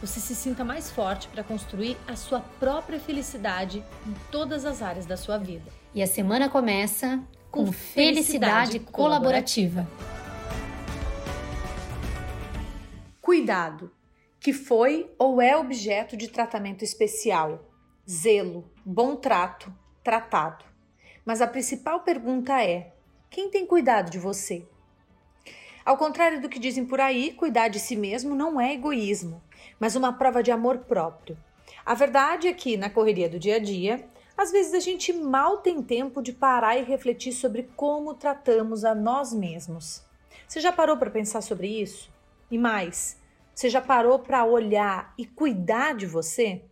você se sinta mais forte para construir a sua própria felicidade em todas as áreas da sua vida. E a semana começa com, com felicidade, felicidade colaborativa. Cuidado, que foi ou é objeto de tratamento especial. Zelo, bom trato, tratado. Mas a principal pergunta é: quem tem cuidado de você? Ao contrário do que dizem por aí, cuidar de si mesmo não é egoísmo, mas uma prova de amor próprio. A verdade é que, na correria do dia a dia, às vezes a gente mal tem tempo de parar e refletir sobre como tratamos a nós mesmos. Você já parou para pensar sobre isso? E mais, você já parou para olhar e cuidar de você?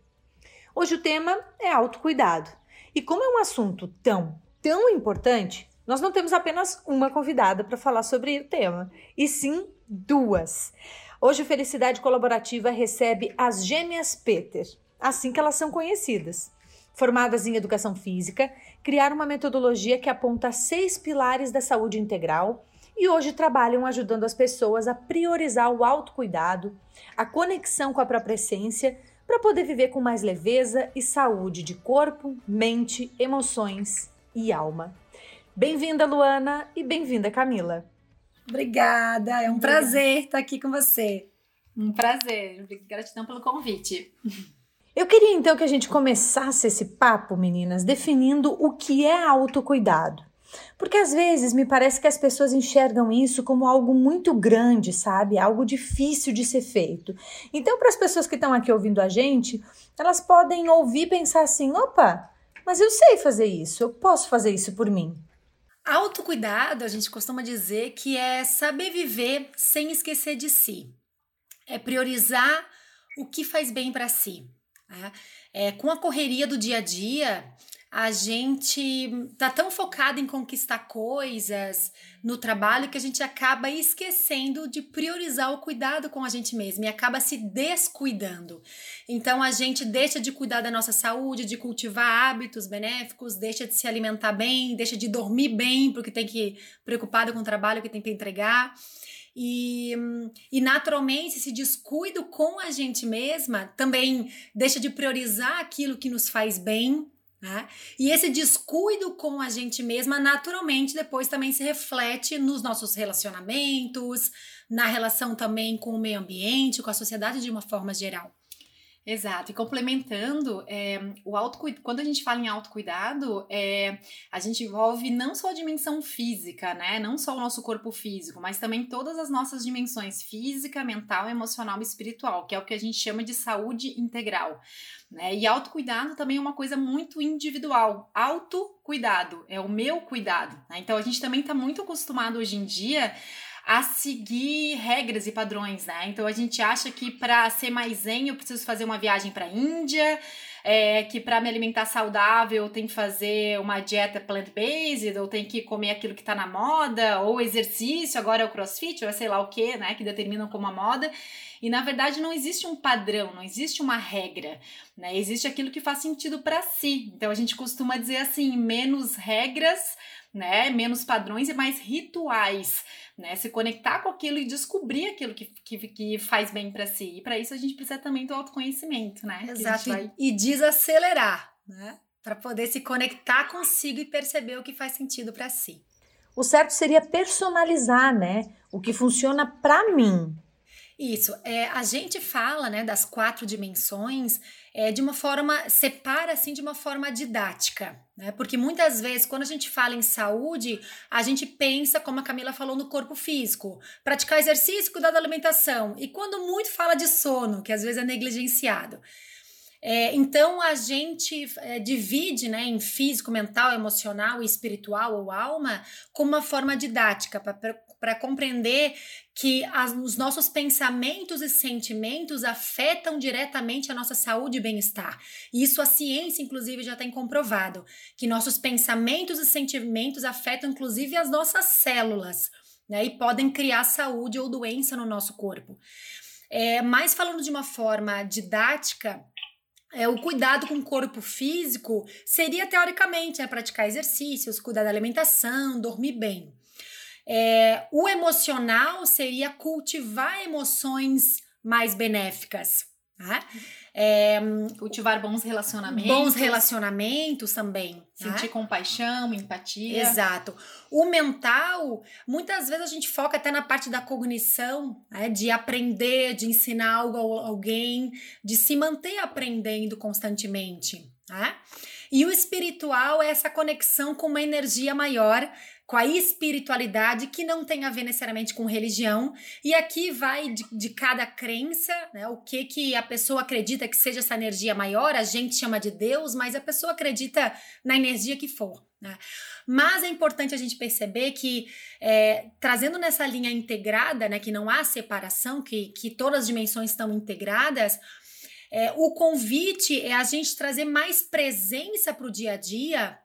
Hoje o tema é autocuidado. E como é um assunto tão, tão importante, nós não temos apenas uma convidada para falar sobre o tema, e sim duas. Hoje, Felicidade Colaborativa recebe as Gêmeas Peter, assim que elas são conhecidas. Formadas em educação física, criaram uma metodologia que aponta seis pilares da saúde integral e hoje trabalham ajudando as pessoas a priorizar o autocuidado, a conexão com a própria essência, para poder viver com mais leveza e saúde de corpo, mente, emoções e alma. Bem-vinda, Luana, e bem-vinda, Camila. Obrigada, é um prazer estar aqui com você. Um prazer, gratidão pelo convite. Eu queria então que a gente começasse esse papo, meninas, definindo o que é autocuidado. Porque às vezes me parece que as pessoas enxergam isso como algo muito grande, sabe? Algo difícil de ser feito. Então, para as pessoas que estão aqui ouvindo a gente, elas podem ouvir e pensar assim: opa, mas eu sei fazer isso, eu posso fazer isso por mim. Autocuidado, a gente costuma dizer que é saber viver sem esquecer de si. É priorizar o que faz bem para si. Né? É, com a correria do dia a dia, a gente tá tão focado em conquistar coisas no trabalho que a gente acaba esquecendo de priorizar o cuidado com a gente mesmo e acaba se descuidando. Então a gente deixa de cuidar da nossa saúde, de cultivar hábitos benéficos, deixa de se alimentar bem, deixa de dormir bem porque tem que preocupado com o trabalho que tem que entregar. E, e naturalmente esse descuido com a gente mesma também deixa de priorizar aquilo que nos faz bem né? E esse descuido com a gente mesma, naturalmente, depois também se reflete nos nossos relacionamentos, na relação também com o meio ambiente, com a sociedade de uma forma geral. Exato, e complementando, é, o autocuidado, quando a gente fala em autocuidado, é, a gente envolve não só a dimensão física, né? Não só o nosso corpo físico, mas também todas as nossas dimensões física, mental, emocional e espiritual, que é o que a gente chama de saúde integral. Né? E autocuidado também é uma coisa muito individual. Autocuidado é o meu cuidado. Né? Então a gente também está muito acostumado hoje em dia a seguir regras e padrões, né? Então a gente acha que para ser mais zen eu preciso fazer uma viagem para a Índia, é, que para me alimentar saudável eu tenho que fazer uma dieta plant-based, ou tenho que comer aquilo que está na moda, ou exercício, agora é o crossfit, ou é sei lá o que, né? Que determinam como a moda. E na verdade não existe um padrão, não existe uma regra, né? Existe aquilo que faz sentido para si. Então a gente costuma dizer assim, menos regras, né? Menos padrões e mais rituais né? Se conectar com aquilo e descobrir aquilo que, que, que faz bem para si. E para isso a gente precisa também do autoconhecimento, né? Exato. Vai... E desacelerar, né? Para poder se conectar consigo e perceber o que faz sentido para si. O certo seria personalizar, né? O que funciona para mim, isso, é, a gente fala né, das quatro dimensões é, de uma forma, separa assim de uma forma didática, né? Porque muitas vezes, quando a gente fala em saúde, a gente pensa, como a Camila falou, no corpo físico, praticar exercício, cuidar da alimentação. E quando muito fala de sono, que às vezes é negligenciado. É, então a gente é, divide né, em físico, mental, emocional, espiritual ou alma como uma forma didática para para compreender que as, os nossos pensamentos e sentimentos afetam diretamente a nossa saúde e bem-estar. Isso a ciência, inclusive, já tem comprovado, que nossos pensamentos e sentimentos afetam, inclusive, as nossas células, né? E podem criar saúde ou doença no nosso corpo. É, mas falando de uma forma didática, é, o cuidado com o corpo físico seria, teoricamente, né, praticar exercícios, cuidar da alimentação, dormir bem. É, o emocional seria cultivar emoções mais benéficas. Tá? É, Cultivar bons relacionamentos. Bons relacionamentos também. Sentir né? compaixão, empatia. Exato. O mental, muitas vezes a gente foca até na parte da cognição, né? de aprender, de ensinar algo a alguém, de se manter aprendendo constantemente. Né? E o espiritual é essa conexão com uma energia maior com a espiritualidade que não tem a ver necessariamente com religião. E aqui vai de, de, cada crença, né? O que que a pessoa acredita que seja essa energia maior, a gente chama de Deus, mas a pessoa acredita na energia que for. Né? Mas é importante a gente perceber que, é, trazendo nessa linha integrada, né, que não há separação, que, que todas as dimensões estão integradas, é, o convite é a gente trazer mais presença para o dia a dia,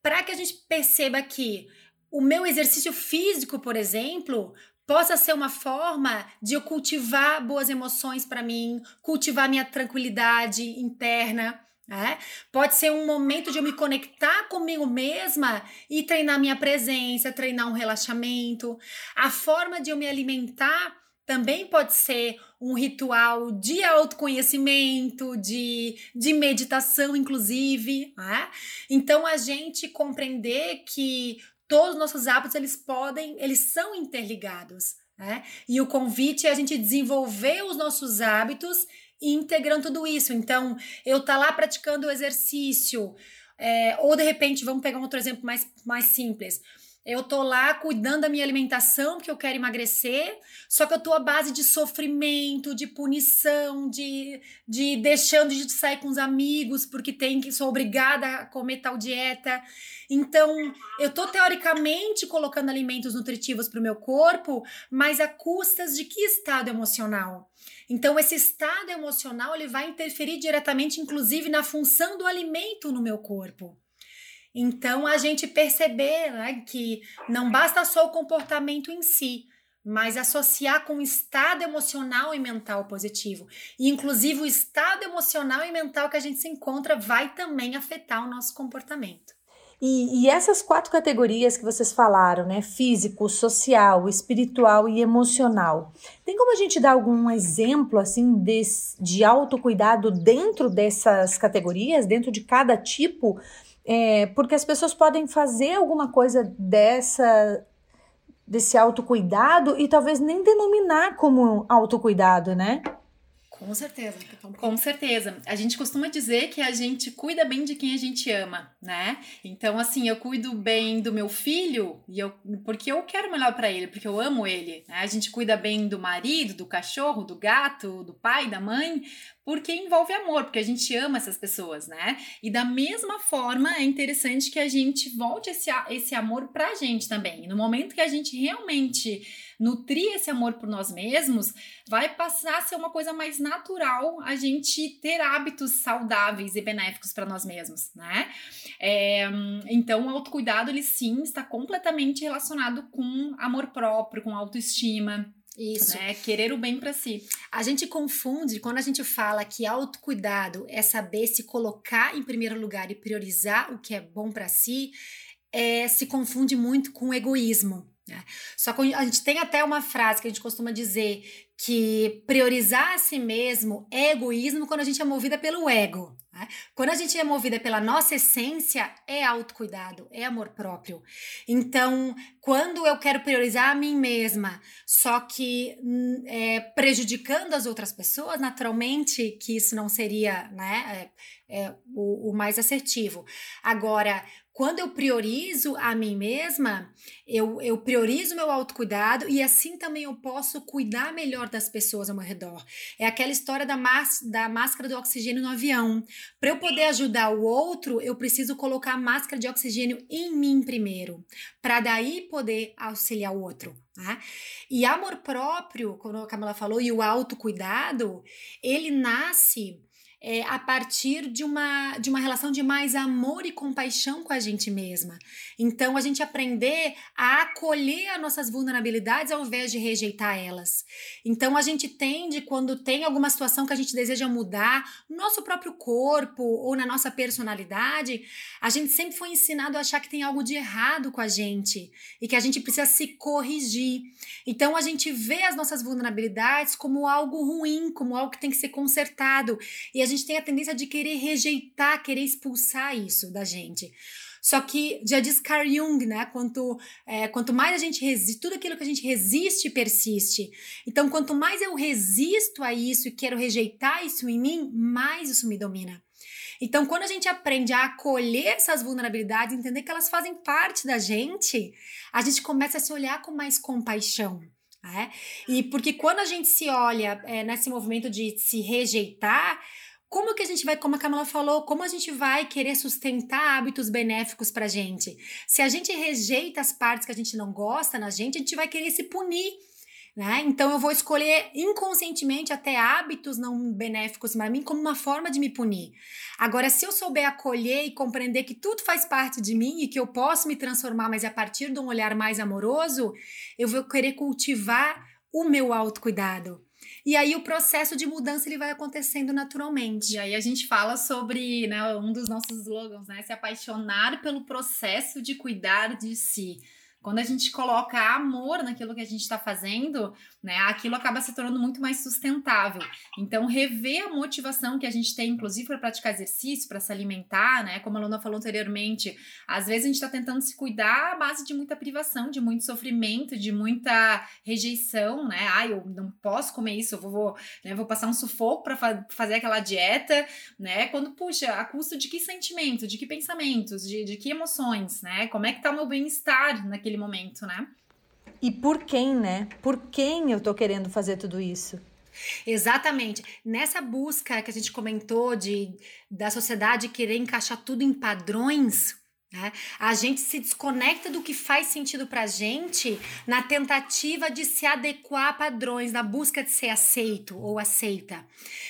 para que a gente perceba que o meu exercício físico, por exemplo, possa ser uma forma de eu cultivar boas emoções para mim, cultivar minha tranquilidade interna. Né? Pode ser um momento de eu me conectar comigo mesma e treinar minha presença, treinar um relaxamento. A forma de eu me alimentar também pode ser um ritual de autoconhecimento, de, de meditação, inclusive. Né? Então, a gente compreender que todos os nossos hábitos eles podem, eles são interligados. Né? E o convite é a gente desenvolver os nossos hábitos e integrando tudo isso. Então, eu tá lá praticando o exercício, é, ou de repente, vamos pegar um outro exemplo mais, mais simples. Eu tô lá cuidando da minha alimentação porque eu quero emagrecer, só que eu tô à base de sofrimento, de punição, de, de deixando de sair com os amigos porque tem que sou obrigada a comer tal dieta. Então, eu tô teoricamente colocando alimentos nutritivos para o meu corpo, mas a custas de que estado emocional? Então, esse estado emocional ele vai interferir diretamente, inclusive, na função do alimento no meu corpo. Então, a gente perceber né, que não basta só o comportamento em si, mas associar com o estado emocional e mental positivo. E, inclusive, o estado emocional e mental que a gente se encontra vai também afetar o nosso comportamento. E, e, essas quatro categorias que vocês falaram, né? Físico, social, espiritual e emocional. Tem como a gente dar algum exemplo, assim, de, de autocuidado dentro dessas categorias, dentro de cada tipo? É, porque as pessoas podem fazer alguma coisa dessa desse autocuidado e talvez nem denominar como autocuidado, né? Com certeza. Com certeza. A gente costuma dizer que a gente cuida bem de quem a gente ama, né? Então, assim, eu cuido bem do meu filho e eu, porque eu quero melhor para ele, porque eu amo ele. Né? A gente cuida bem do marido, do cachorro, do gato, do pai, da mãe, porque envolve amor, porque a gente ama essas pessoas, né? E da mesma forma é interessante que a gente volte esse, esse amor pra gente também. E no momento que a gente realmente nutrir esse amor por nós mesmos, vai passar a ser uma coisa mais natural a gente ter hábitos saudáveis e benéficos para nós mesmos, né? É, então, o autocuidado, ele sim está completamente relacionado com amor próprio, com autoestima, isso. Né? Querer o bem para si. A gente confunde quando a gente fala que autocuidado é saber se colocar em primeiro lugar e priorizar o que é bom para si, é, se confunde muito com egoísmo. Né? Só que a gente tem até uma frase que a gente costuma dizer que priorizar a si mesmo é egoísmo quando a gente é movida pelo ego. Né? Quando a gente é movida pela nossa essência, é autocuidado, é amor próprio. Então, quando eu quero priorizar a mim mesma, só que hum, é, prejudicando as outras pessoas, naturalmente que isso não seria né, é, é, o, o mais assertivo. Agora, quando eu priorizo a mim mesma, eu, eu priorizo meu autocuidado e assim também eu posso cuidar melhor das pessoas ao meu redor. É aquela história da, da máscara do oxigênio no avião. Para eu poder ajudar o outro, eu preciso colocar a máscara de oxigênio em mim primeiro, para daí poder auxiliar o outro. Né? E amor próprio, como a Camila falou, e o autocuidado, ele nasce é, a partir de uma, de uma relação de mais amor e compaixão com a gente mesma. Então, a gente aprender a acolher as nossas vulnerabilidades ao invés de rejeitar elas. Então, a gente tende, quando tem alguma situação que a gente deseja mudar, no nosso próprio corpo ou na nossa personalidade, a gente sempre foi ensinado a achar que tem algo de errado com a gente e que a gente precisa se corrigir. Então, a gente vê as nossas vulnerabilidades como algo ruim, como algo que tem que ser consertado. E a gente tem a tendência de querer rejeitar, querer expulsar isso da gente. Só que já diz Carl Jung, né? Quanto, é, quanto mais a gente resiste, tudo aquilo que a gente resiste persiste. Então, quanto mais eu resisto a isso e quero rejeitar isso em mim, mais isso me domina. Então, quando a gente aprende a acolher essas vulnerabilidades, entender que elas fazem parte da gente, a gente começa a se olhar com mais compaixão. É? E porque quando a gente se olha é, nesse movimento de se rejeitar, como que a gente vai, como a Camila falou, como a gente vai querer sustentar hábitos benéficos pra gente? Se a gente rejeita as partes que a gente não gosta na gente, a gente vai querer se punir. Né? Então eu vou escolher inconscientemente até hábitos não benéficos para mim como uma forma de me punir. Agora, se eu souber acolher e compreender que tudo faz parte de mim e que eu posso me transformar, mas a partir de um olhar mais amoroso, eu vou querer cultivar o meu autocuidado. E aí o processo de mudança ele vai acontecendo naturalmente. E aí a gente fala sobre, né, um dos nossos slogans, né, se apaixonar pelo processo de cuidar de si. Quando a gente coloca amor naquilo que a gente está fazendo, né, aquilo acaba se tornando muito mais sustentável. Então, rever a motivação que a gente tem, inclusive para praticar exercício, para se alimentar, né, como a Luna falou anteriormente, às vezes a gente está tentando se cuidar à base de muita privação, de muito sofrimento, de muita rejeição, né? Ah, eu não posso comer isso, eu vou, né, vou passar um sufoco para fa fazer aquela dieta, né? Quando, puxa, a custo de que sentimento, de que pensamentos, de, de que emoções, né? Como é que tá o meu bem-estar naquele momento, né? E por quem, né? Por quem eu tô querendo fazer tudo isso? Exatamente. Nessa busca que a gente comentou de da sociedade querer encaixar tudo em padrões, né? A gente se desconecta do que faz sentido pra gente na tentativa de se adequar a padrões, na busca de ser aceito ou aceita.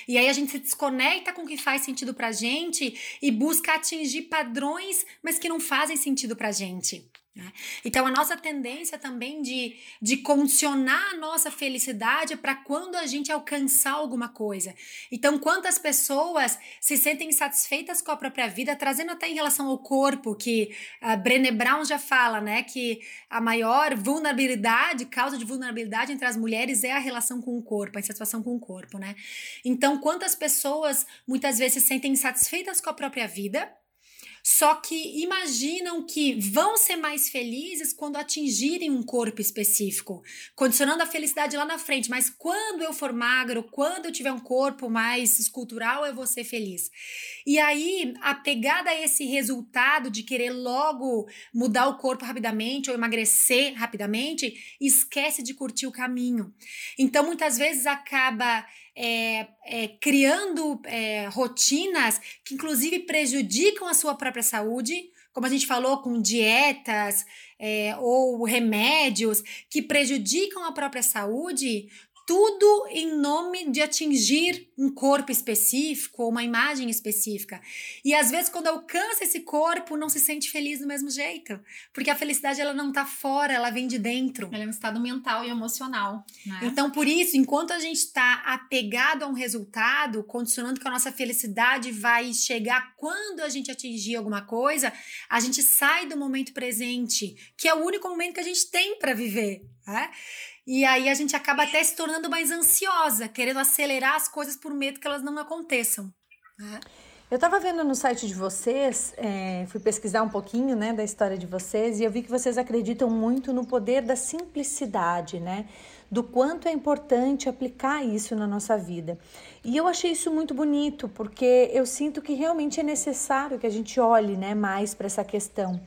E aí a gente se desconecta com o que faz sentido pra gente e busca atingir padrões, mas que não fazem sentido pra gente. Né? Então, a nossa tendência também de, de condicionar a nossa felicidade para quando a gente alcançar alguma coisa. Então, quantas pessoas se sentem insatisfeitas com a própria vida, trazendo até em relação ao corpo, que a Brené Brown já fala, né, que a maior vulnerabilidade, causa de vulnerabilidade entre as mulheres é a relação com o corpo, a insatisfação com o corpo, né? Então, quantas pessoas muitas vezes se sentem insatisfeitas com a própria vida, só que imaginam que vão ser mais felizes quando atingirem um corpo específico, condicionando a felicidade lá na frente. Mas quando eu for magro, quando eu tiver um corpo mais escultural, eu vou ser feliz. E aí, apegada a esse resultado de querer logo mudar o corpo rapidamente ou emagrecer rapidamente, esquece de curtir o caminho. Então, muitas vezes acaba é, é, criando é, rotinas que, inclusive, prejudicam a sua própria saúde, como a gente falou, com dietas é, ou remédios que prejudicam a própria saúde, tudo em nome de atingir um corpo específico ou uma imagem específica. E às vezes quando alcança esse corpo, não se sente feliz do mesmo jeito, porque a felicidade ela não tá fora, ela vem de dentro. Ela é um estado mental e emocional. Né? Então por isso, enquanto a gente está apegado a um resultado, condicionando que a nossa felicidade vai chegar quando a gente atingir alguma coisa, a gente sai do momento presente, que é o único momento que a gente tem para viver. Né? E aí a gente acaba até se tornando mais ansiosa, querendo acelerar as coisas por medo que elas não aconteçam. Né? Eu estava vendo no site de vocês, é, fui pesquisar um pouquinho né, da história de vocês e eu vi que vocês acreditam muito no poder da simplicidade, né? Do quanto é importante aplicar isso na nossa vida. E eu achei isso muito bonito, porque eu sinto que realmente é necessário que a gente olhe né, mais para essa questão.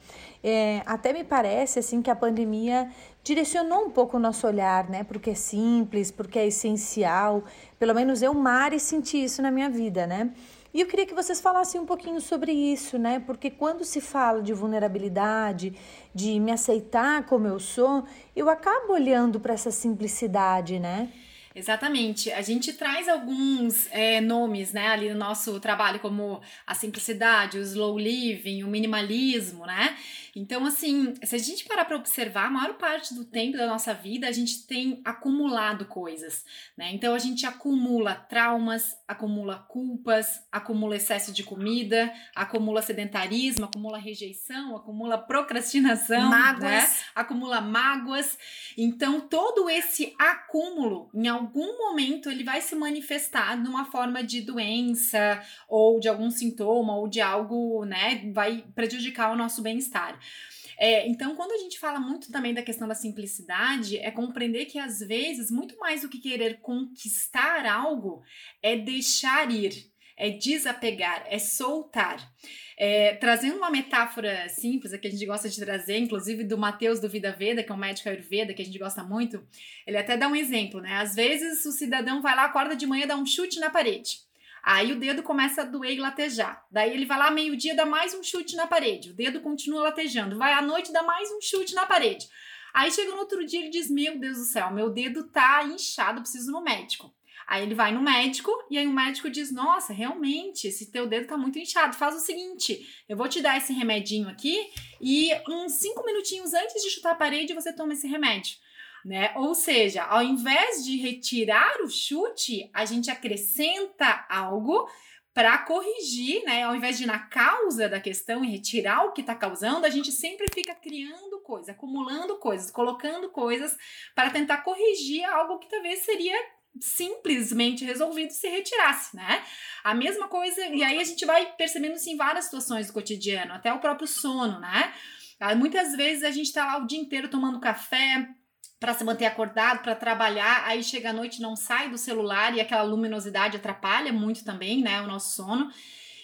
É, até me parece assim que a pandemia direcionou um pouco o nosso olhar, né, porque é simples, porque é essencial. Pelo menos eu, Mari, senti isso na minha vida, né? E eu queria que vocês falassem um pouquinho sobre isso, né? Porque quando se fala de vulnerabilidade, de me aceitar como eu sou, eu acabo olhando para essa simplicidade, né? Exatamente. A gente traz alguns é, nomes, né, ali no nosso trabalho, como a simplicidade, o slow living, o minimalismo, né? Então, assim, se a gente parar para observar, a maior parte do tempo da nossa vida a gente tem acumulado coisas, né? Então, a gente acumula traumas, acumula culpas, acumula excesso de comida, acumula sedentarismo, acumula rejeição, acumula procrastinação, mágoas. Né? acumula mágoas. Então, todo esse acúmulo, em algum momento, ele vai se manifestar numa forma de doença ou de algum sintoma ou de algo, né, vai prejudicar o nosso bem-estar. É, então, quando a gente fala muito também da questão da simplicidade, é compreender que às vezes, muito mais do que querer conquistar algo, é deixar ir, é desapegar, é soltar. É, trazendo uma metáfora simples, que a gente gosta de trazer, inclusive do Mateus do Vida Veda, que é um médico ayurveda, que a gente gosta muito, ele até dá um exemplo, né? Às vezes o cidadão vai lá, acorda de manhã, dá um chute na parede. Aí o dedo começa a doer e latejar. Daí ele vai lá meio-dia, dá mais um chute na parede. O dedo continua latejando. Vai à noite, dá mais um chute na parede. Aí chega no outro dia, ele diz: Meu Deus do céu, meu dedo tá inchado, preciso ir no médico. Aí ele vai no médico e aí o médico diz: Nossa, realmente, esse teu dedo tá muito inchado. Faz o seguinte: eu vou te dar esse remedinho aqui e uns cinco minutinhos antes de chutar a parede você toma esse remédio né? Ou seja, ao invés de retirar o chute, a gente acrescenta algo para corrigir, né? Ao invés de ir na causa da questão e retirar o que está causando, a gente sempre fica criando coisas, acumulando coisas, colocando coisas para tentar corrigir algo que talvez seria simplesmente resolvido se retirasse, né? A mesma coisa, e aí a gente vai percebendo isso em várias situações do cotidiano, até o próprio sono, né? Ah, muitas vezes a gente está lá o dia inteiro tomando café, para se manter acordado, para trabalhar, aí chega à noite não sai do celular e aquela luminosidade atrapalha muito também, né, o nosso sono.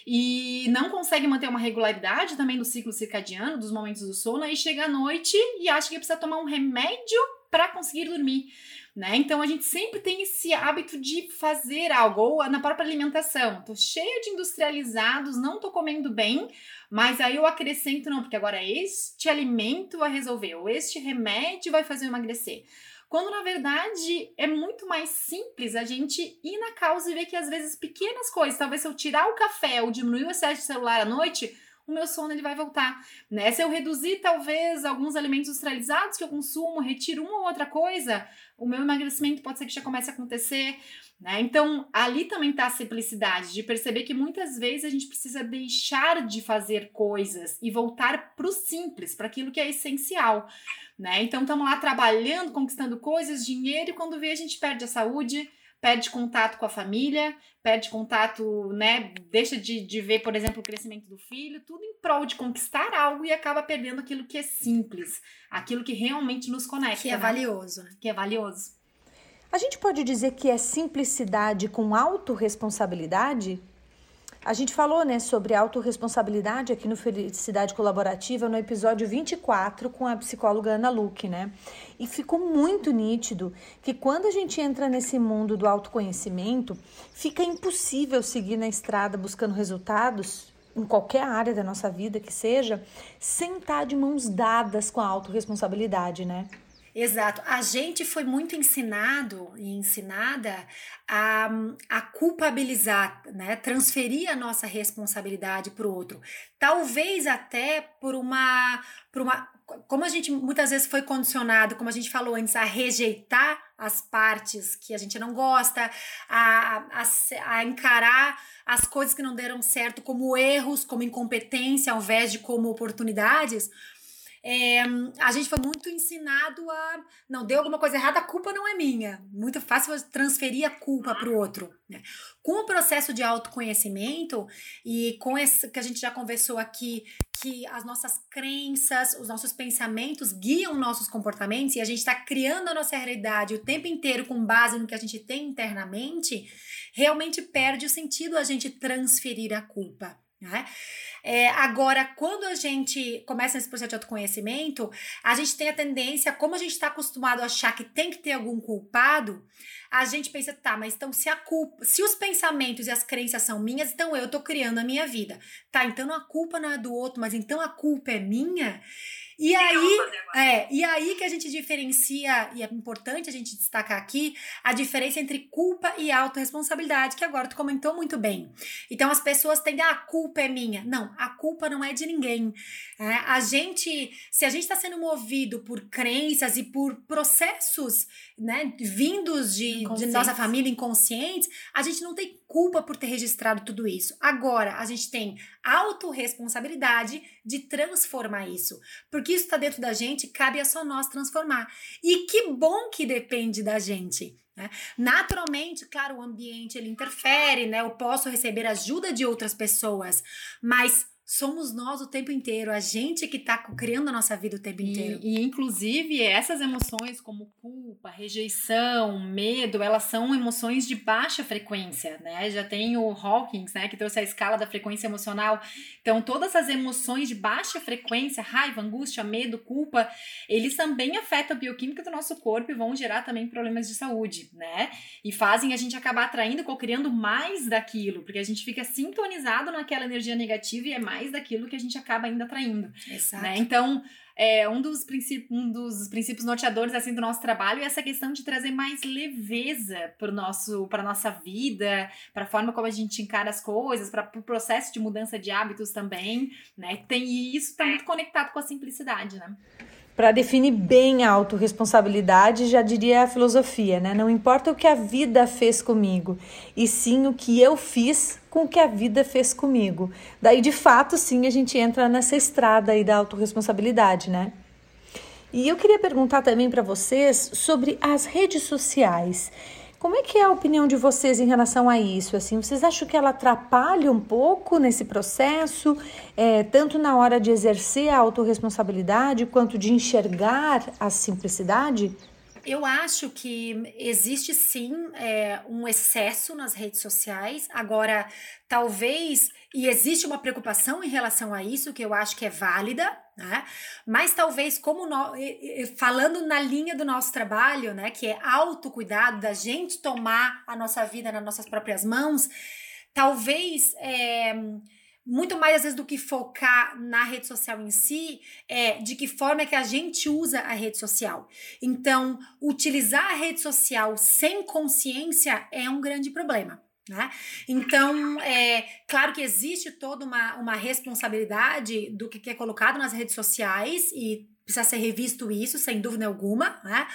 E não consegue manter uma regularidade também do ciclo circadiano, dos momentos do sono, aí chega à noite e acha que precisa tomar um remédio para conseguir dormir. Né? Então a gente sempre tem esse hábito de fazer algo, ou na própria alimentação. Tô cheia de industrializados, não tô comendo bem, mas aí eu acrescento, não, porque agora este alimento vai resolver, ou este remédio vai fazer eu emagrecer. Quando na verdade é muito mais simples a gente ir na causa e ver que às vezes pequenas coisas, talvez se eu tirar o café ou diminuir o excesso de celular à noite, o meu sono ele vai voltar, né? Se eu reduzir talvez alguns alimentos industrializados que eu consumo, retiro uma ou outra coisa, o meu emagrecimento pode ser que já comece a acontecer, né? Então, ali também está a simplicidade de perceber que muitas vezes a gente precisa deixar de fazer coisas e voltar para o simples, para aquilo que é essencial, né? Então, estamos lá trabalhando, conquistando coisas, dinheiro, e quando vê a gente perde a saúde, perde contato com a família, perde contato, né? Deixa de, de ver, por exemplo, o crescimento do filho, tudo em prol de conquistar algo e acaba perdendo aquilo que é simples, aquilo que realmente nos conecta. Que é né? valioso. Que é valioso. A gente pode dizer que é simplicidade com autorresponsabilidade? A gente falou né, sobre autorresponsabilidade aqui no Felicidade Colaborativa no episódio 24 com a psicóloga Ana Luque, né? E ficou muito nítido que quando a gente entra nesse mundo do autoconhecimento, fica impossível seguir na estrada buscando resultados em qualquer área da nossa vida que seja, sem estar de mãos dadas com a autorresponsabilidade, né? Exato. A gente foi muito ensinado e ensinada a, a culpabilizar, né? transferir a nossa responsabilidade para o outro. Talvez até por uma, por uma. Como a gente muitas vezes foi condicionado, como a gente falou antes, a rejeitar as partes que a gente não gosta, a, a, a encarar as coisas que não deram certo como erros, como incompetência, ao invés de como oportunidades é, a gente foi muito ensinado a. Não, deu alguma coisa errada, a culpa não é minha. Muito fácil transferir a culpa para o outro. Né? Com o processo de autoconhecimento e com esse que a gente já conversou aqui, que as nossas crenças, os nossos pensamentos guiam nossos comportamentos e a gente está criando a nossa realidade o tempo inteiro com base no que a gente tem internamente, realmente perde o sentido a gente transferir a culpa. Né? É, agora, quando a gente começa esse processo de autoconhecimento, a gente tem a tendência, como a gente está acostumado a achar que tem que ter algum culpado, a gente pensa, tá, mas então se a culpa, se os pensamentos e as crenças são minhas, então eu tô criando a minha vida. Tá, então a culpa não é do outro, mas então a culpa é minha. E aí, é, e aí que a gente diferencia, e é importante a gente destacar aqui, a diferença entre culpa e autorresponsabilidade, que agora tu comentou muito bem. Então as pessoas têm, ah, a culpa é minha. Não, a culpa não é de ninguém. É, a gente, se a gente está sendo movido por crenças e por processos, né, vindos de, de nossa família inconscientes, a gente não tem culpa por ter registrado tudo isso. Agora, a gente tem autorresponsabilidade de transformar isso. Porque isso está dentro da gente, cabe a só nós transformar. E que bom que depende da gente. Né? Naturalmente, claro, o ambiente ele interfere, né? Eu posso receber ajuda de outras pessoas, mas somos nós o tempo inteiro, a gente que está criando a nossa vida o tempo inteiro. E, e, inclusive, essas emoções como culpa, rejeição, medo, elas são emoções de baixa frequência, né? Já tem o Hawkins, né, que trouxe a escala da frequência emocional. Então, todas as emoções de baixa frequência, raiva, angústia, medo, culpa, eles também afetam a bioquímica do nosso corpo e vão gerar também problemas de saúde, né? E fazem a gente acabar atraindo, co-criando mais daquilo, porque a gente fica sintonizado naquela energia negativa e é mais mais daquilo que a gente acaba ainda atraindo. Exato. Né? Então, é, um, dos um dos princípios norteadores assim, do nosso trabalho é essa questão de trazer mais leveza para a nossa vida, para a forma como a gente encara as coisas, para o pro processo de mudança de hábitos também. Né? Tem, e isso está muito conectado com a simplicidade. Né? Para definir bem a autorresponsabilidade, já diria a filosofia, né? Não importa o que a vida fez comigo, e sim o que eu fiz com o que a vida fez comigo. Daí, de fato, sim, a gente entra nessa estrada aí da autorresponsabilidade, né? E eu queria perguntar também para vocês sobre as redes sociais. Como é que é a opinião de vocês em relação a isso? Assim, vocês acham que ela atrapalha um pouco nesse processo, é, tanto na hora de exercer a autorresponsabilidade quanto de enxergar a simplicidade? Eu acho que existe sim é, um excesso nas redes sociais. Agora, talvez, e existe uma preocupação em relação a isso, que eu acho que é válida, né? Mas talvez, como no, falando na linha do nosso trabalho, né, que é autocuidado, da gente tomar a nossa vida nas nossas próprias mãos, talvez. É, muito mais às vezes do que focar na rede social em si, é de que forma é que a gente usa a rede social. Então, utilizar a rede social sem consciência é um grande problema. Né? Então, é claro que existe toda uma, uma responsabilidade do que é colocado nas redes sociais e precisa ser revisto isso, sem dúvida alguma, né?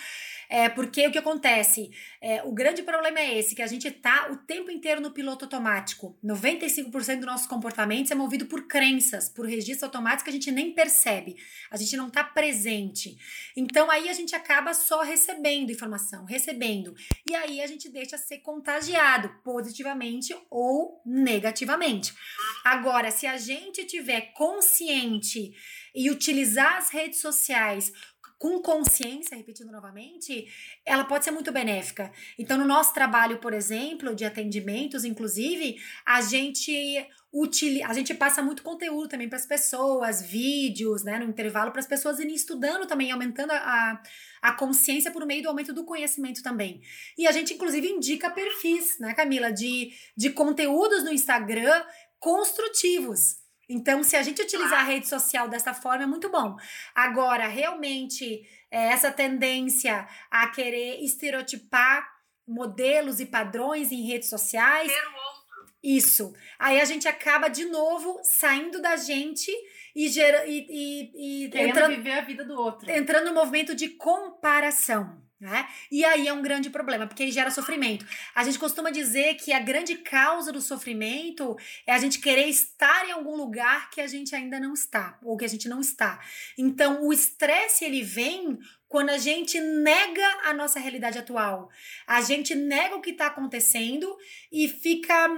É, porque o que acontece? É, o grande problema é esse, que a gente tá o tempo inteiro no piloto automático. 95% do nosso comportamento é movido por crenças, por registro automático que a gente nem percebe. A gente não tá presente. Então aí a gente acaba só recebendo informação, recebendo. E aí a gente deixa ser contagiado positivamente ou negativamente. Agora, se a gente tiver consciente e utilizar as redes sociais com consciência, repetindo novamente, ela pode ser muito benéfica. Então, no nosso trabalho, por exemplo, de atendimentos, inclusive, a gente utiliza, a gente passa muito conteúdo também para as pessoas, vídeos, né, no intervalo, para as pessoas irem estudando também, aumentando a, a consciência por meio do aumento do conhecimento também. E a gente, inclusive, indica perfis, né, Camila, de, de conteúdos no Instagram construtivos. Então, se a gente utilizar a rede social dessa forma, é muito bom. Agora, realmente, é, essa tendência a querer estereotipar modelos e padrões em redes sociais. Isso. Aí a gente acaba de novo saindo da gente e, gera, e, e, e entrando, viver a vida do outro. Entrando no movimento de comparação. Né? E aí é um grande problema, porque aí gera sofrimento. A gente costuma dizer que a grande causa do sofrimento é a gente querer estar em algum lugar que a gente ainda não está, ou que a gente não está. Então, o estresse ele vem quando a gente nega a nossa realidade atual. A gente nega o que está acontecendo e fica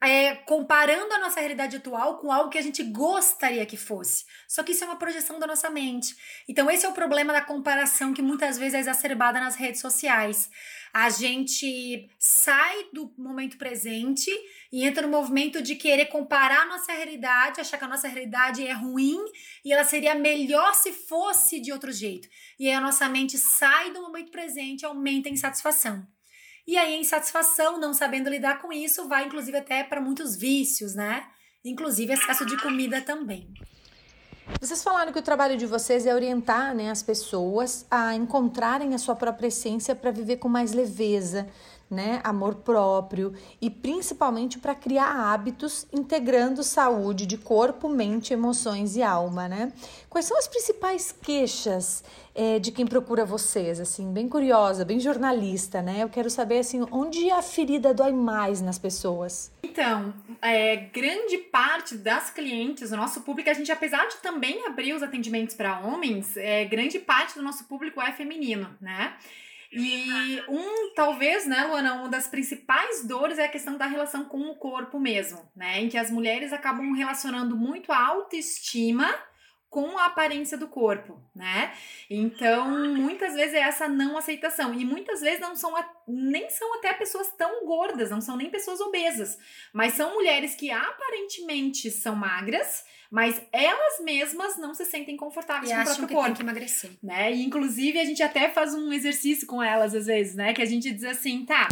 é, comparando a nossa realidade atual com algo que a gente gostaria que fosse. Só que isso é uma projeção da nossa mente. Então, esse é o problema da comparação que muitas vezes é exacerbada nas redes sociais. A gente sai do momento presente e entra no movimento de querer comparar a nossa realidade, achar que a nossa realidade é ruim e ela seria melhor se fosse de outro jeito. E aí a nossa mente sai do momento presente e aumenta a insatisfação. E aí, a insatisfação, não sabendo lidar com isso, vai inclusive até para muitos vícios, né? Inclusive excesso de comida também. Vocês falaram que o trabalho de vocês é orientar né, as pessoas a encontrarem a sua própria essência para viver com mais leveza, né, amor próprio e principalmente para criar hábitos integrando saúde de corpo, mente, emoções e alma, né? Quais são as principais queixas é, de quem procura vocês? Assim, bem curiosa, bem jornalista, né? Eu quero saber assim, onde a ferida dói mais nas pessoas. Então, é, grande parte das clientes, o nosso público, a gente apesar de também abrir os atendimentos para homens, é, grande parte do nosso público é feminino, né? E um, talvez, né, Luana, uma das principais dores é a questão da relação com o corpo mesmo, né? Em que as mulheres acabam relacionando muito a autoestima com a aparência do corpo, né? Então, muitas vezes é essa não aceitação. E muitas vezes não são nem são até pessoas tão gordas, não são nem pessoas obesas, mas são mulheres que aparentemente são magras mas elas mesmas não se sentem confortáveis e com o próprio que corpo. Tem que emagrecer. Né? E inclusive a gente até faz um exercício com elas às vezes, né? Que a gente diz assim, tá,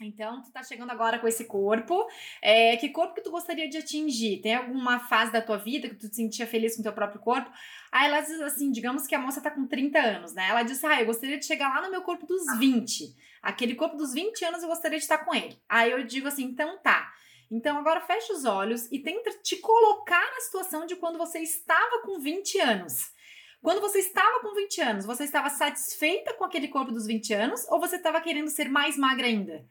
então, tu tá chegando agora com esse corpo. É, que corpo que tu gostaria de atingir? Tem alguma fase da tua vida que tu te sentia feliz com teu próprio corpo? Aí ela diz assim, digamos que a moça tá com 30 anos, né? Ela diz, ah, eu gostaria de chegar lá no meu corpo dos 20. Aquele corpo dos 20 anos eu gostaria de estar com ele. Aí eu digo assim, então tá. Então agora fecha os olhos e tenta te colocar na situação de quando você estava com 20 anos. Quando você estava com 20 anos, você estava satisfeita com aquele corpo dos 20 anos ou você estava querendo ser mais magra ainda?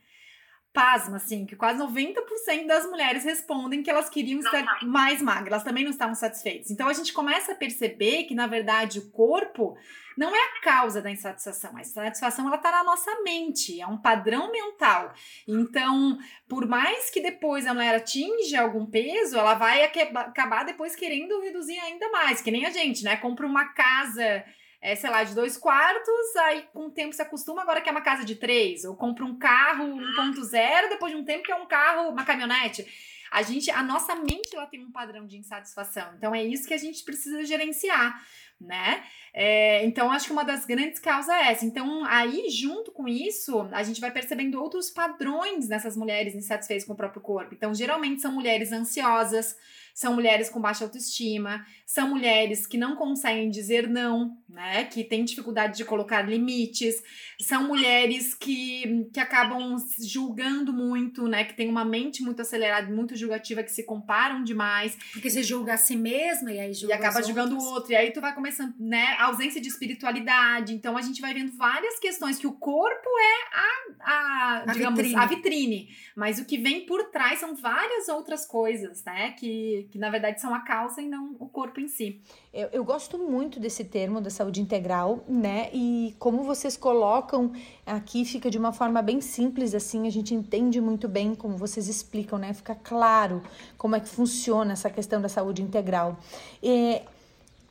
Pasma, assim, que quase 90% das mulheres respondem que elas queriam estar mais magras, elas também não estavam satisfeitas. Então a gente começa a perceber que, na verdade, o corpo não é a causa da insatisfação. A insatisfação ela está na nossa mente, é um padrão mental. Então, por mais que depois a mulher atinja algum peso, ela vai acabar depois querendo reduzir ainda mais, que nem a gente, né? Compra uma casa é, sei lá, de dois quartos, aí com o tempo se acostuma, agora quer uma casa de três, ou compra um carro 1.0, depois de um tempo que é um carro, uma caminhonete. A gente, a nossa mente, ela tem um padrão de insatisfação. Então é isso que a gente precisa gerenciar, né? É, então acho que uma das grandes causas é essa. Então aí, junto com isso, a gente vai percebendo outros padrões nessas mulheres insatisfeitas com o próprio corpo. Então, geralmente são mulheres ansiosas, são mulheres com baixa autoestima, são mulheres que não conseguem dizer não, né? Que têm dificuldade de colocar limites, são mulheres que, que acabam julgando muito, né? Que tem uma mente muito acelerada, muito julgativa, que se comparam demais. Porque você julga a si mesma e aí julga E acaba julgando o outro. E aí tu vai começando, né? ausência de espiritualidade. Então a gente vai vendo várias questões que o corpo é a, a, a digamos, vitrine. a vitrine. Mas o que vem por trás são várias outras coisas, né? Que, que na verdade são a causa e não o corpo em si. Eu, eu gosto muito desse termo da saúde integral, né? E como vocês colocam aqui, fica de uma forma bem simples, assim, a gente entende muito bem como vocês explicam, né? Fica claro como é que funciona essa questão da saúde integral. E,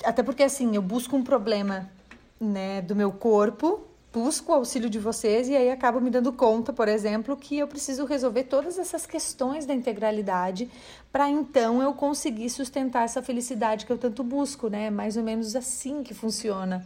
até porque, assim, eu busco um problema né, do meu corpo busco o auxílio de vocês e aí acabo me dando conta, por exemplo, que eu preciso resolver todas essas questões da integralidade para então eu conseguir sustentar essa felicidade que eu tanto busco, né? Mais ou menos assim que funciona.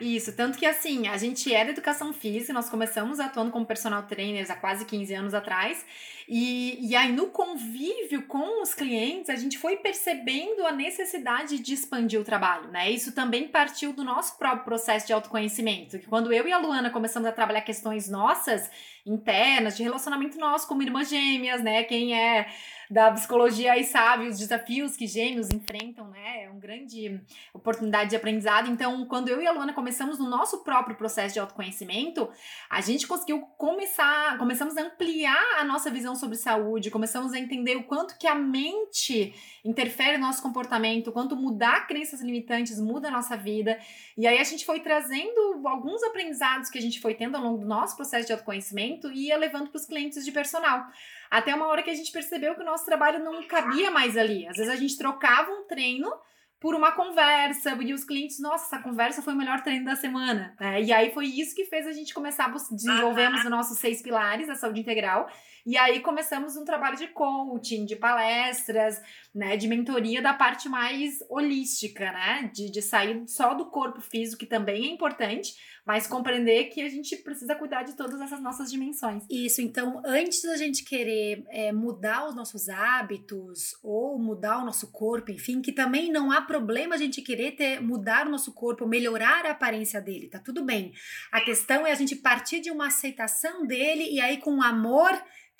Isso, tanto que assim, a gente é da educação física, nós começamos atuando como personal trainers há quase 15 anos atrás, E, e aí, no convívio com os clientes, a gente foi percebendo a necessidade de expandir o trabalho, né? Isso também partiu do nosso próprio processo de autoconhecimento. Que quando eu e a Luana começamos a trabalhar questões nossas, internas, de relacionamento nosso como irmãs gêmeas, né? Quem é da psicologia aí sabe os desafios que gêmeos enfrentam, né? É uma grande oportunidade de aprendizado. Então, quando eu e a Luana começamos no nosso próprio processo de autoconhecimento, a gente conseguiu começar, começamos a ampliar a nossa visão sobre saúde, começamos a entender o quanto que a mente interfere no nosso comportamento, o quanto mudar crenças limitantes muda a nossa vida. E aí a gente foi trazendo alguns aprendizados que a gente foi tendo ao longo do nosso processo de autoconhecimento e ia levando para os clientes de personal. Até uma hora que a gente percebeu que o nosso trabalho não cabia mais ali. Às vezes a gente trocava um treino por uma conversa, e os clientes, nossa, essa conversa foi o melhor treino da semana. É, e aí foi isso que fez a gente começar a desenvolvermos os nossos seis pilares da saúde integral. E aí começamos um trabalho de coaching, de palestras, né, de mentoria da parte mais holística, né, de, de sair só do corpo físico, que também é importante, mas compreender que a gente precisa cuidar de todas essas nossas dimensões. Isso, então, antes da gente querer é, mudar os nossos hábitos ou mudar o nosso corpo, enfim, que também não há problema a gente querer ter, mudar o nosso corpo, melhorar a aparência dele, tá tudo bem. A questão é a gente partir de uma aceitação dele e aí com amor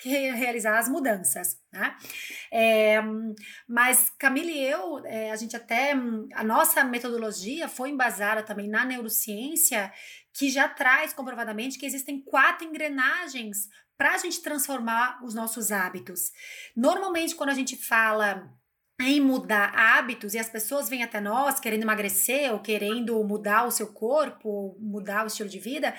realizar as mudanças, né? É, mas Camille e eu, é, a gente até, a nossa metodologia foi embasada também na neurociência, que já traz comprovadamente que existem quatro engrenagens para a gente transformar os nossos hábitos. Normalmente, quando a gente fala em mudar hábitos e as pessoas vêm até nós querendo emagrecer ou querendo mudar o seu corpo, mudar o estilo de vida,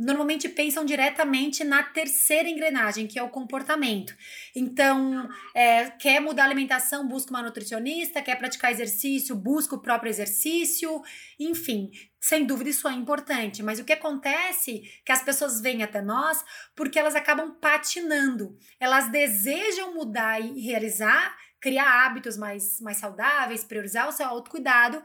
normalmente pensam diretamente na terceira engrenagem, que é o comportamento. Então, é, quer mudar a alimentação, busca uma nutricionista, quer praticar exercício, busca o próprio exercício, enfim. Sem dúvida isso é importante, mas o que acontece é que as pessoas vêm até nós porque elas acabam patinando. Elas desejam mudar e realizar, criar hábitos mais, mais saudáveis, priorizar o seu autocuidado,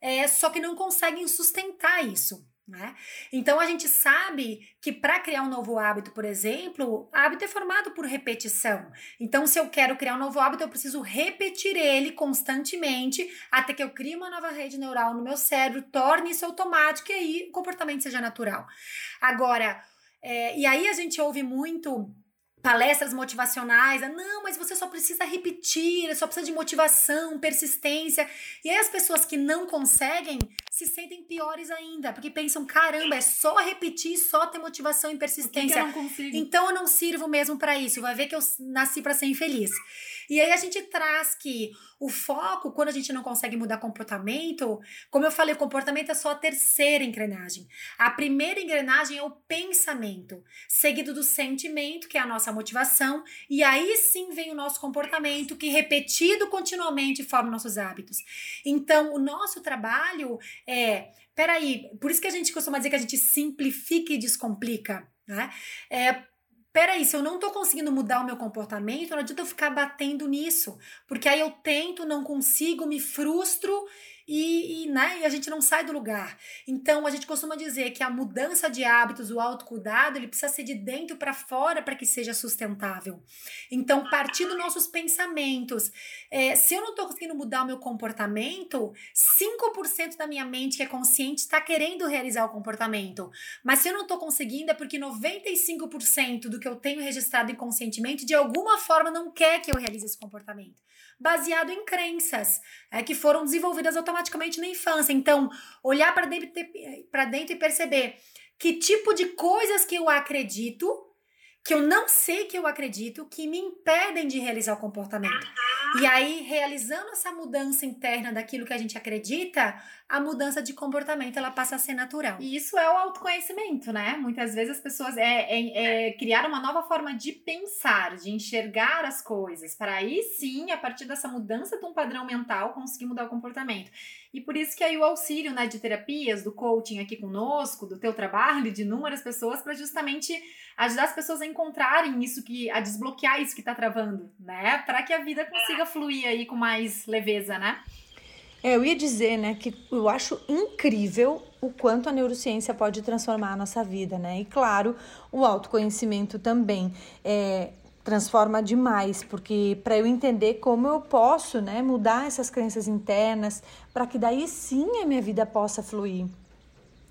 é, só que não conseguem sustentar isso. Né? Então a gente sabe que para criar um novo hábito, por exemplo, hábito é formado por repetição. Então, se eu quero criar um novo hábito, eu preciso repetir ele constantemente até que eu crie uma nova rede neural no meu cérebro, torne isso automático e aí o comportamento seja natural. Agora, é, e aí a gente ouve muito palestras motivacionais, ah, não, mas você só precisa repetir, só precisa de motivação, persistência. E aí as pessoas que não conseguem se sentem piores ainda, porque pensam, caramba, é só repetir, só ter motivação e persistência. Que que eu? Então eu não sirvo mesmo para isso. Vai ver que eu nasci para ser infeliz. E aí a gente traz que o foco, quando a gente não consegue mudar comportamento, como eu falei, o comportamento é só a terceira engrenagem. A primeira engrenagem é o pensamento, seguido do sentimento, que é a nossa motivação, e aí sim vem o nosso comportamento, que repetido continuamente forma nossos hábitos. Então, o nosso trabalho é. Peraí, por isso que a gente costuma dizer que a gente simplifica e descomplica. Né? É, peraí, se eu não tô conseguindo mudar o meu comportamento, não adianta eu ficar batendo nisso. Porque aí eu tento, não consigo, me frustro e, e, né, e a gente não sai do lugar. Então, a gente costuma dizer que a mudança de hábitos, o autocuidado, ele precisa ser de dentro para fora para que seja sustentável. Então, partir dos nossos pensamentos. É, se eu não estou conseguindo mudar o meu comportamento, 5% da minha mente que é consciente está querendo realizar o comportamento. Mas se eu não estou conseguindo, é porque 95% do que eu tenho registrado inconscientemente, de alguma forma, não quer que eu realize esse comportamento baseado em crenças é, que foram desenvolvidas automaticamente na infância. Então, olhar para dentro, dentro e perceber que tipo de coisas que eu acredito, que eu não sei que eu acredito, que me impedem de realizar o comportamento. E aí, realizando essa mudança interna daquilo que a gente acredita, a mudança de comportamento ela passa a ser natural. E isso é o autoconhecimento, né? Muitas vezes as pessoas é, é, é criar uma nova forma de pensar, de enxergar as coisas, para aí sim, a partir dessa mudança de um padrão mental, conseguir mudar o comportamento. E por isso que aí o auxílio né, de terapias, do coaching aqui conosco, do teu trabalho, de inúmeras pessoas, para justamente ajudar as pessoas a encontrarem isso que, a desbloquear isso que está travando, né? Para que a vida consiga fluir aí com mais leveza, né? É, eu ia dizer, né, que eu acho incrível o quanto a neurociência pode transformar a nossa vida, né? E claro, o autoconhecimento também. É, transforma demais, porque para eu entender como eu posso, né, mudar essas crenças internas, para que daí sim a minha vida possa fluir.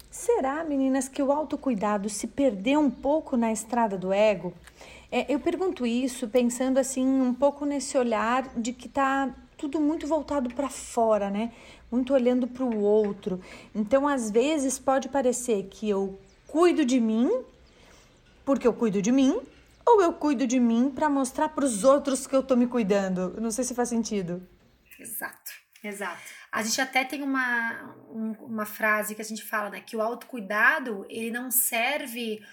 Será, meninas, que o autocuidado se perdeu um pouco na estrada do ego? É, eu pergunto isso pensando assim um pouco nesse olhar de que tá tudo muito voltado para fora, né? Muito olhando para o outro. Então, às vezes pode parecer que eu cuido de mim porque eu cuido de mim, ou eu cuido de mim para mostrar para os outros que eu tô me cuidando. Não sei se faz sentido. Exato, exato. A gente até tem uma, um, uma frase que a gente fala, né? Que o autocuidado ele não serve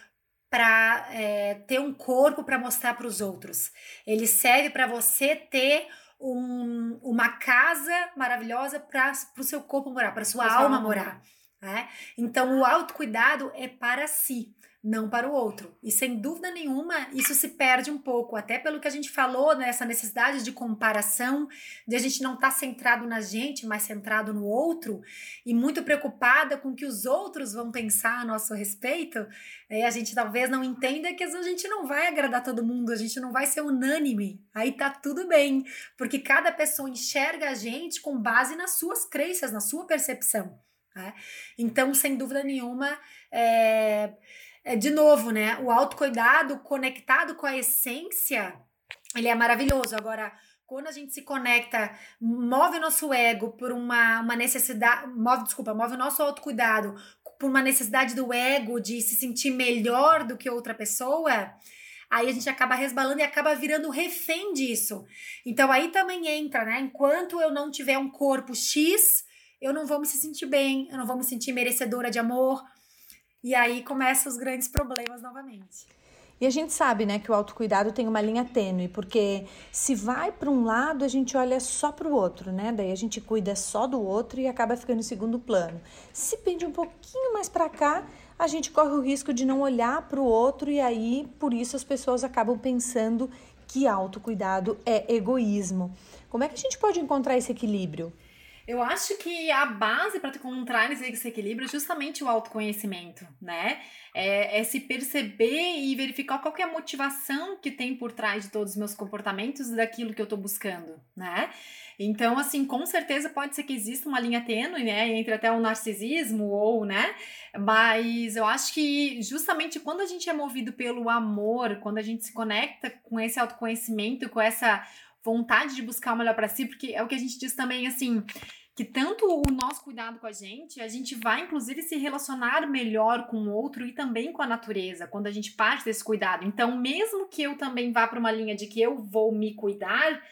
para é, ter um corpo para mostrar para os outros. Ele serve para você ter um, uma casa maravilhosa para o seu corpo morar, para sua alma morar. Né? Então, o autocuidado é para si não para o outro. E sem dúvida nenhuma, isso se perde um pouco, até pelo que a gente falou nessa né, necessidade de comparação, de a gente não estar tá centrado na gente, mas centrado no outro, e muito preocupada com o que os outros vão pensar a nosso respeito. É, a gente talvez não entenda que a gente não vai agradar todo mundo, a gente não vai ser unânime. Aí tá tudo bem, porque cada pessoa enxerga a gente com base nas suas crenças, na sua percepção. Né? Então, sem dúvida nenhuma, é de novo, né? O autocuidado conectado com a essência, ele é maravilhoso. Agora, quando a gente se conecta, move o nosso ego por uma, uma necessidade, move, desculpa, move o nosso autocuidado por uma necessidade do ego de se sentir melhor do que outra pessoa, aí a gente acaba resbalando e acaba virando refém disso. Então aí também entra, né? Enquanto eu não tiver um corpo X, eu não vou me sentir bem, eu não vou me sentir merecedora de amor, e aí começam os grandes problemas novamente. E a gente sabe, né, que o autocuidado tem uma linha tênue, porque se vai para um lado, a gente olha só para o outro, né? Daí a gente cuida só do outro e acaba ficando em segundo plano. Se pende um pouquinho mais para cá, a gente corre o risco de não olhar para o outro e aí, por isso as pessoas acabam pensando que autocuidado é egoísmo. Como é que a gente pode encontrar esse equilíbrio? Eu acho que a base para encontrar esse equilíbrio é justamente o autoconhecimento, né? É, é, se perceber e verificar qual é a motivação que tem por trás de todos os meus comportamentos e daquilo que eu estou buscando, né? Então, assim, com certeza pode ser que exista uma linha tênue, né, entre até o narcisismo ou, né? Mas eu acho que justamente quando a gente é movido pelo amor, quando a gente se conecta com esse autoconhecimento, com essa vontade de buscar o melhor para si, porque é o que a gente diz também, assim, que tanto o nosso cuidado com a gente, a gente vai inclusive se relacionar melhor com o outro e também com a natureza, quando a gente parte desse cuidado. Então, mesmo que eu também vá para uma linha de que eu vou me cuidar,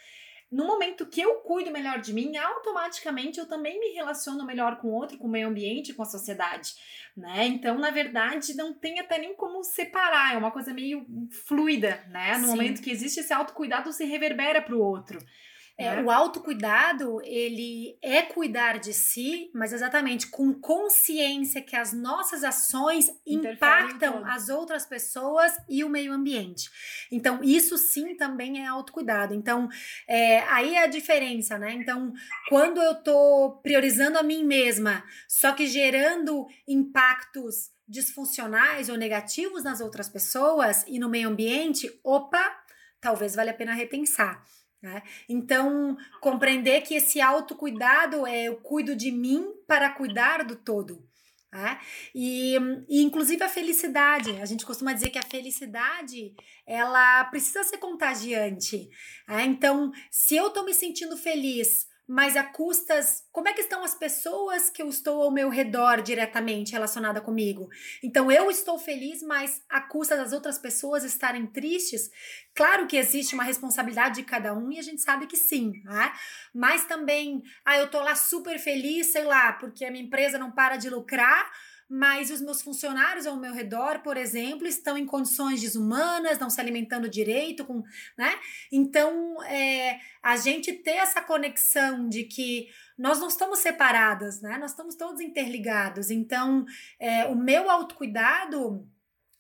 no momento que eu cuido melhor de mim, automaticamente eu também me relaciono melhor com o outro, com o meio ambiente, com a sociedade, né? Então, na verdade, não tem até nem como separar, é uma coisa meio fluida, né? No Sim. momento que existe esse autocuidado, se reverbera para o outro. É, o autocuidado, ele é cuidar de si, mas exatamente com consciência que as nossas ações impactam as outras pessoas e o meio ambiente. Então, isso sim também é autocuidado. Então, é, aí é a diferença, né? Então, quando eu tô priorizando a mim mesma, só que gerando impactos disfuncionais ou negativos nas outras pessoas e no meio ambiente, opa, talvez valha a pena repensar. Né? Então, compreender que esse autocuidado é eu cuido de mim para cuidar do todo. Né? E, e, inclusive a felicidade, a gente costuma dizer que a felicidade ela precisa ser contagiante. Né? Então, se eu estou me sentindo feliz mas a custas. Como é que estão as pessoas que eu estou ao meu redor diretamente relacionada comigo? Então eu estou feliz, mas a custa das outras pessoas estarem tristes? Claro que existe uma responsabilidade de cada um e a gente sabe que sim, né? Mas também, ah, eu tô lá super feliz, sei lá, porque a minha empresa não para de lucrar mas os meus funcionários ao meu redor, por exemplo, estão em condições desumanas, não se alimentando direito, com, né? Então, é, a gente ter essa conexão de que nós não estamos separadas, né? Nós estamos todos interligados. Então, é, o meu autocuidado,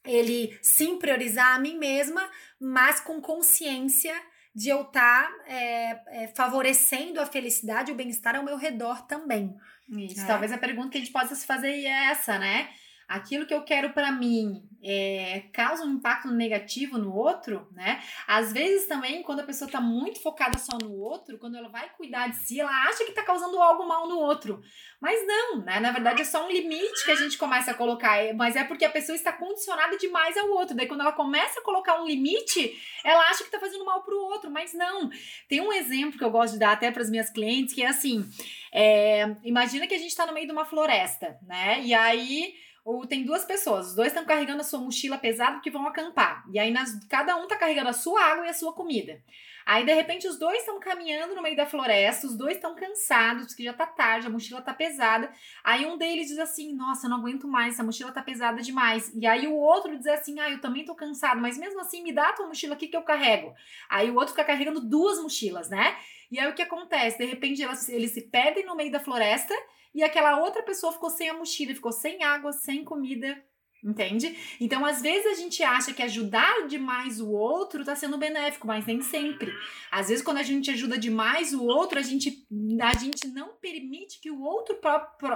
ele sim priorizar a mim mesma, mas com consciência de eu estar tá, é, é, favorecendo a felicidade e o bem-estar ao meu redor também. Isso, é. talvez a pergunta que a gente possa se fazer é essa, né? Aquilo que eu quero para mim é, causa um impacto negativo no outro, né? Às vezes também, quando a pessoa tá muito focada só no outro, quando ela vai cuidar de si, ela acha que tá causando algo mal no outro. Mas não, né? Na verdade é só um limite que a gente começa a colocar, é, mas é porque a pessoa está condicionada demais ao outro. Daí quando ela começa a colocar um limite, ela acha que tá fazendo mal pro outro, mas não. Tem um exemplo que eu gosto de dar até para as minhas clientes, que é assim, é, imagina que a gente tá no meio de uma floresta, né? E aí ou tem duas pessoas, os dois estão carregando a sua mochila pesada porque vão acampar. E aí nas, cada um tá carregando a sua água e a sua comida. Aí de repente os dois estão caminhando no meio da floresta, os dois estão cansados, porque já tá tarde, a mochila tá pesada. Aí um deles diz assim: "Nossa, eu não aguento mais, essa mochila tá pesada demais". E aí o outro diz assim: "Ah, eu também tô cansado, mas mesmo assim me dá a tua mochila aqui que eu carrego". Aí o outro fica carregando duas mochilas, né? E aí o que acontece? De repente elas, eles se perdem no meio da floresta e aquela outra pessoa ficou sem a mochila, ficou sem água, sem comida, Entende? Então, às vezes a gente acha que ajudar demais o outro tá sendo benéfico, mas nem sempre. Às vezes, quando a gente ajuda demais o outro, a gente, a gente não permite que o outro,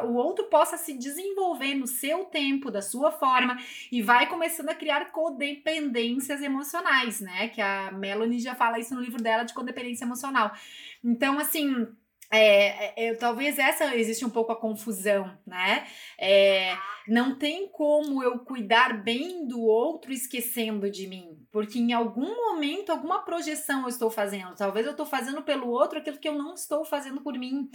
o outro possa se desenvolver no seu tempo, da sua forma, e vai começando a criar codependências emocionais, né? Que a Melanie já fala isso no livro dela de codependência emocional. Então, assim, é, é, é, talvez essa existe um pouco a confusão, né? É, não tem como eu cuidar bem do outro esquecendo de mim, porque em algum momento, alguma projeção eu estou fazendo. Talvez eu estou fazendo pelo outro aquilo que eu não estou fazendo por mim.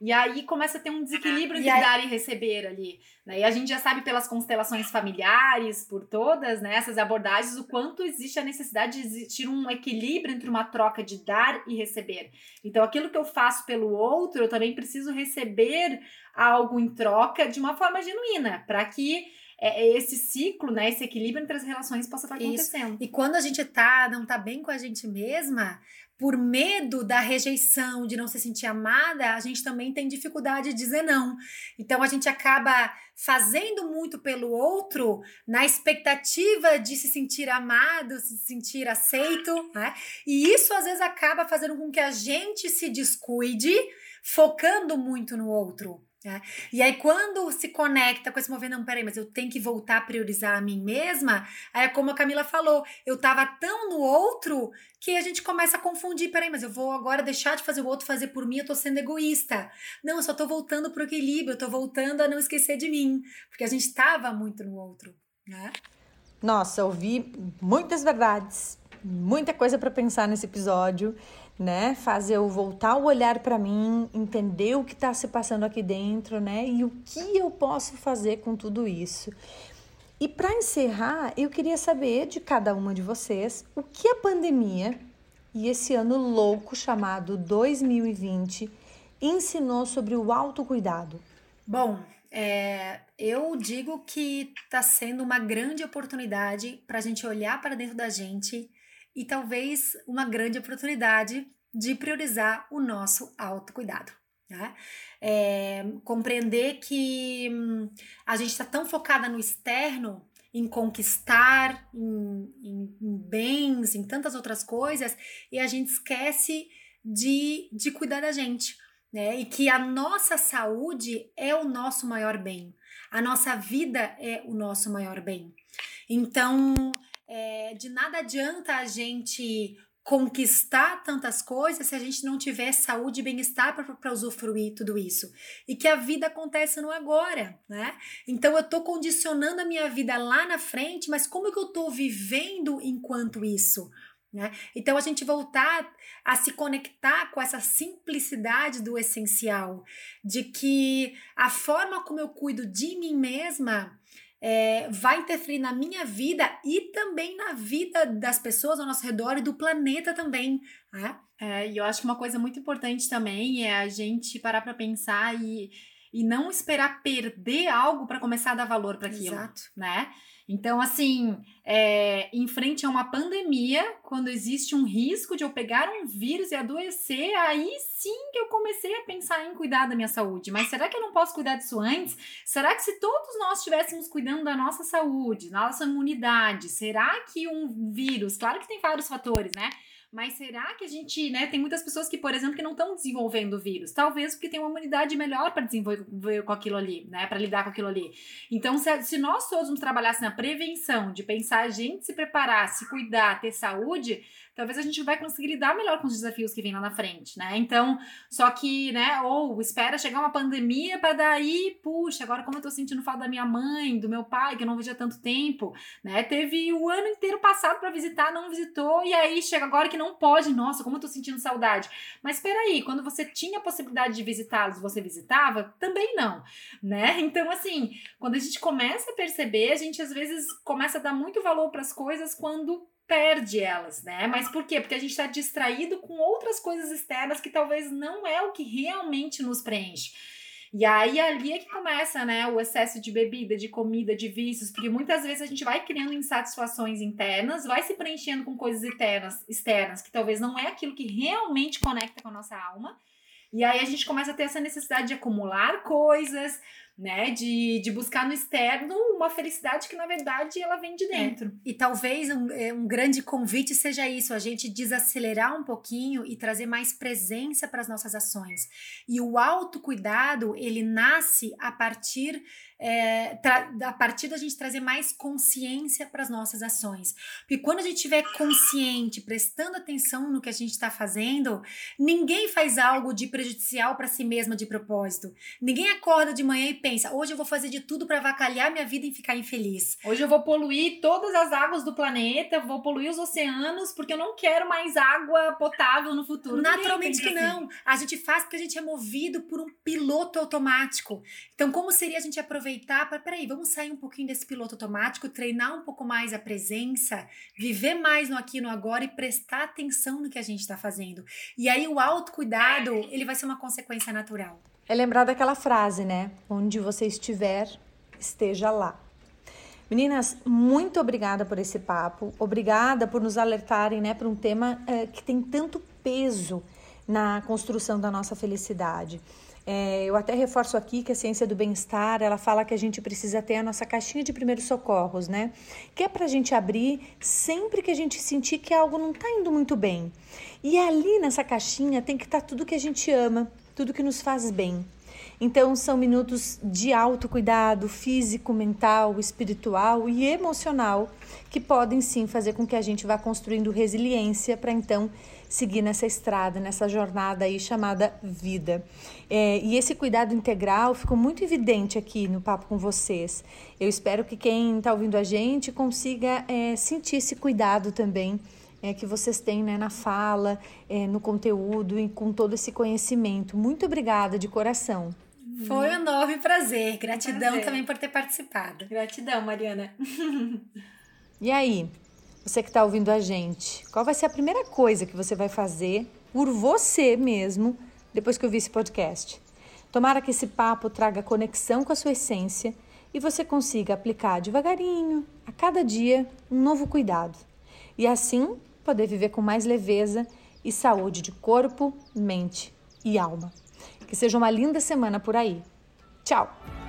E aí começa a ter um desequilíbrio entre dar e receber ali. Né? E a gente já sabe pelas constelações familiares, por todas né, essas abordagens, o quanto existe a necessidade de existir um equilíbrio entre uma troca de dar e receber. Então, aquilo que eu faço pelo outro, eu também preciso receber algo em troca de uma forma genuína, para que é, é, esse ciclo, né, esse equilíbrio entre as relações possa estar acontecendo. Isso. E quando a gente tá, não tá bem com a gente mesma, por medo da rejeição, de não se sentir amada, a gente também tem dificuldade de dizer não. Então a gente acaba fazendo muito pelo outro na expectativa de se sentir amado, se sentir aceito, né? E isso às vezes acaba fazendo com que a gente se descuide, focando muito no outro. É. E aí, quando se conecta com esse movimento, não, peraí, mas eu tenho que voltar a priorizar a mim mesma, aí é como a Camila falou, eu tava tão no outro que a gente começa a confundir, peraí, mas eu vou agora deixar de fazer o outro fazer por mim, eu tô sendo egoísta. Não, eu só tô voltando pro equilíbrio, eu tô voltando a não esquecer de mim, porque a gente tava muito no outro, né? Nossa, ouvi muitas verdades, muita coisa para pensar nesse episódio né? Fazer eu voltar o olhar para mim, entender o que está se passando aqui dentro, né? E o que eu posso fazer com tudo isso. E para encerrar, eu queria saber de cada uma de vocês o que a pandemia e esse ano louco chamado 2020 ensinou sobre o autocuidado. Bom, é, eu digo que está sendo uma grande oportunidade para a gente olhar para dentro da gente e talvez uma grande oportunidade de priorizar o nosso autocuidado. Né? É, compreender que hum, a gente está tão focada no externo, em conquistar, em, em, em, bens, em tantas outras coisas, e a gente esquece de, de cuidar da gente. Né? E que a nossa saúde é o nosso maior bem, a nossa vida é o nosso maior bem. Então, é, de nada adianta a gente conquistar tantas coisas se a gente não tiver saúde e bem-estar para usufruir tudo isso. E que a vida acontece no agora, né? Então eu estou condicionando a minha vida lá na frente, mas como é que eu estou vivendo enquanto isso? Né? Então a gente voltar a se conectar com essa simplicidade do essencial, de que a forma como eu cuido de mim mesma é, vai interferir na minha vida e também na vida das pessoas ao nosso redor e do planeta também. Né? É, e eu acho que uma coisa muito importante também é a gente parar para pensar e, e não esperar perder algo para começar a dar valor para aquilo, Exato. né? Então, assim, é, em frente a uma pandemia, quando existe um risco de eu pegar um vírus e adoecer, aí sim que eu comecei a pensar em cuidar da minha saúde. Mas será que eu não posso cuidar disso antes? Será que se todos nós estivéssemos cuidando da nossa saúde, da nossa imunidade, será que um vírus, claro que tem vários fatores, né? Mas será que a gente, né, tem muitas pessoas que, por exemplo, que não estão desenvolvendo o vírus, talvez porque tem uma imunidade melhor para desenvolver com aquilo ali, né, para lidar com aquilo ali. Então, se, se nós todos trabalhassem na prevenção, de pensar a gente se preparar, se cuidar, ter saúde, talvez a gente vai conseguir lidar melhor com os desafios que vêm lá na frente, né? Então, só que, né, ou espera chegar uma pandemia para daí, puxa, agora como eu tô sentindo falta da minha mãe, do meu pai, que eu não vejo há tanto tempo, né? Teve o ano inteiro passado para visitar, não visitou, e aí chega agora que não pode, nossa, como eu tô sentindo saudade. Mas espera aí, quando você tinha a possibilidade de visitá-los, você visitava? Também não, né? Então, assim, quando a gente começa a perceber, a gente às vezes começa a dar muito valor para as coisas quando perde elas, né? Mas por quê? Porque a gente está distraído com outras coisas externas que talvez não é o que realmente nos preenche. E aí ali é que começa, né, o excesso de bebida, de comida, de vícios, porque muitas vezes a gente vai criando insatisfações internas, vai se preenchendo com coisas externas, externas que talvez não é aquilo que realmente conecta com a nossa alma. E aí a gente começa a ter essa necessidade de acumular coisas, né? De, de buscar no externo uma felicidade que, na verdade, ela vem de é. dentro. É. E talvez um, é, um grande convite seja isso: a gente desacelerar um pouquinho e trazer mais presença para as nossas ações. E o autocuidado, ele nasce a partir é, a partir da gente trazer mais consciência para as nossas ações. Porque quando a gente estiver consciente, prestando atenção no que a gente está fazendo, ninguém faz algo de prejudicial para si mesma de propósito. Ninguém acorda de manhã e pensa: hoje eu vou fazer de tudo para avacalhar minha vida e ficar infeliz. Hoje eu vou poluir todas as águas do planeta, vou poluir os oceanos porque eu não quero mais água potável no futuro. Naturalmente que assim. não. A gente faz porque a gente é movido por um piloto automático. Então, como seria a gente aproveitar? Aproveitar para, peraí, vamos sair um pouquinho desse piloto automático, treinar um pouco mais a presença, viver mais no aqui e no agora e prestar atenção no que a gente está fazendo. E aí o autocuidado, ele vai ser uma consequência natural. É lembrar daquela frase, né? Onde você estiver, esteja lá. Meninas, muito obrigada por esse papo, obrigada por nos alertarem né, para um tema é, que tem tanto peso na construção da nossa felicidade. É, eu até reforço aqui que a ciência do bem-estar, ela fala que a gente precisa ter a nossa caixinha de primeiros socorros, né? Que é para a gente abrir sempre que a gente sentir que algo não está indo muito bem. E ali nessa caixinha tem que estar tá tudo que a gente ama, tudo que nos faz bem. Então, são minutos de autocuidado físico, mental, espiritual e emocional que podem sim fazer com que a gente vá construindo resiliência para então seguir nessa estrada, nessa jornada aí chamada vida. É, e esse cuidado integral ficou muito evidente aqui no papo com vocês. Eu espero que quem está ouvindo a gente consiga é, sentir esse cuidado também. É, que vocês têm né, na fala, é, no conteúdo e com todo esse conhecimento. Muito obrigada de coração. Foi um enorme prazer. Gratidão prazer. também por ter participado. Gratidão, Mariana. e aí, você que está ouvindo a gente, qual vai ser a primeira coisa que você vai fazer por você mesmo depois que eu vi esse podcast? Tomara que esse papo traga conexão com a sua essência e você consiga aplicar devagarinho, a cada dia, um novo cuidado. E assim poder viver com mais leveza e saúde de corpo, mente e alma. Que seja uma linda semana por aí. Tchau!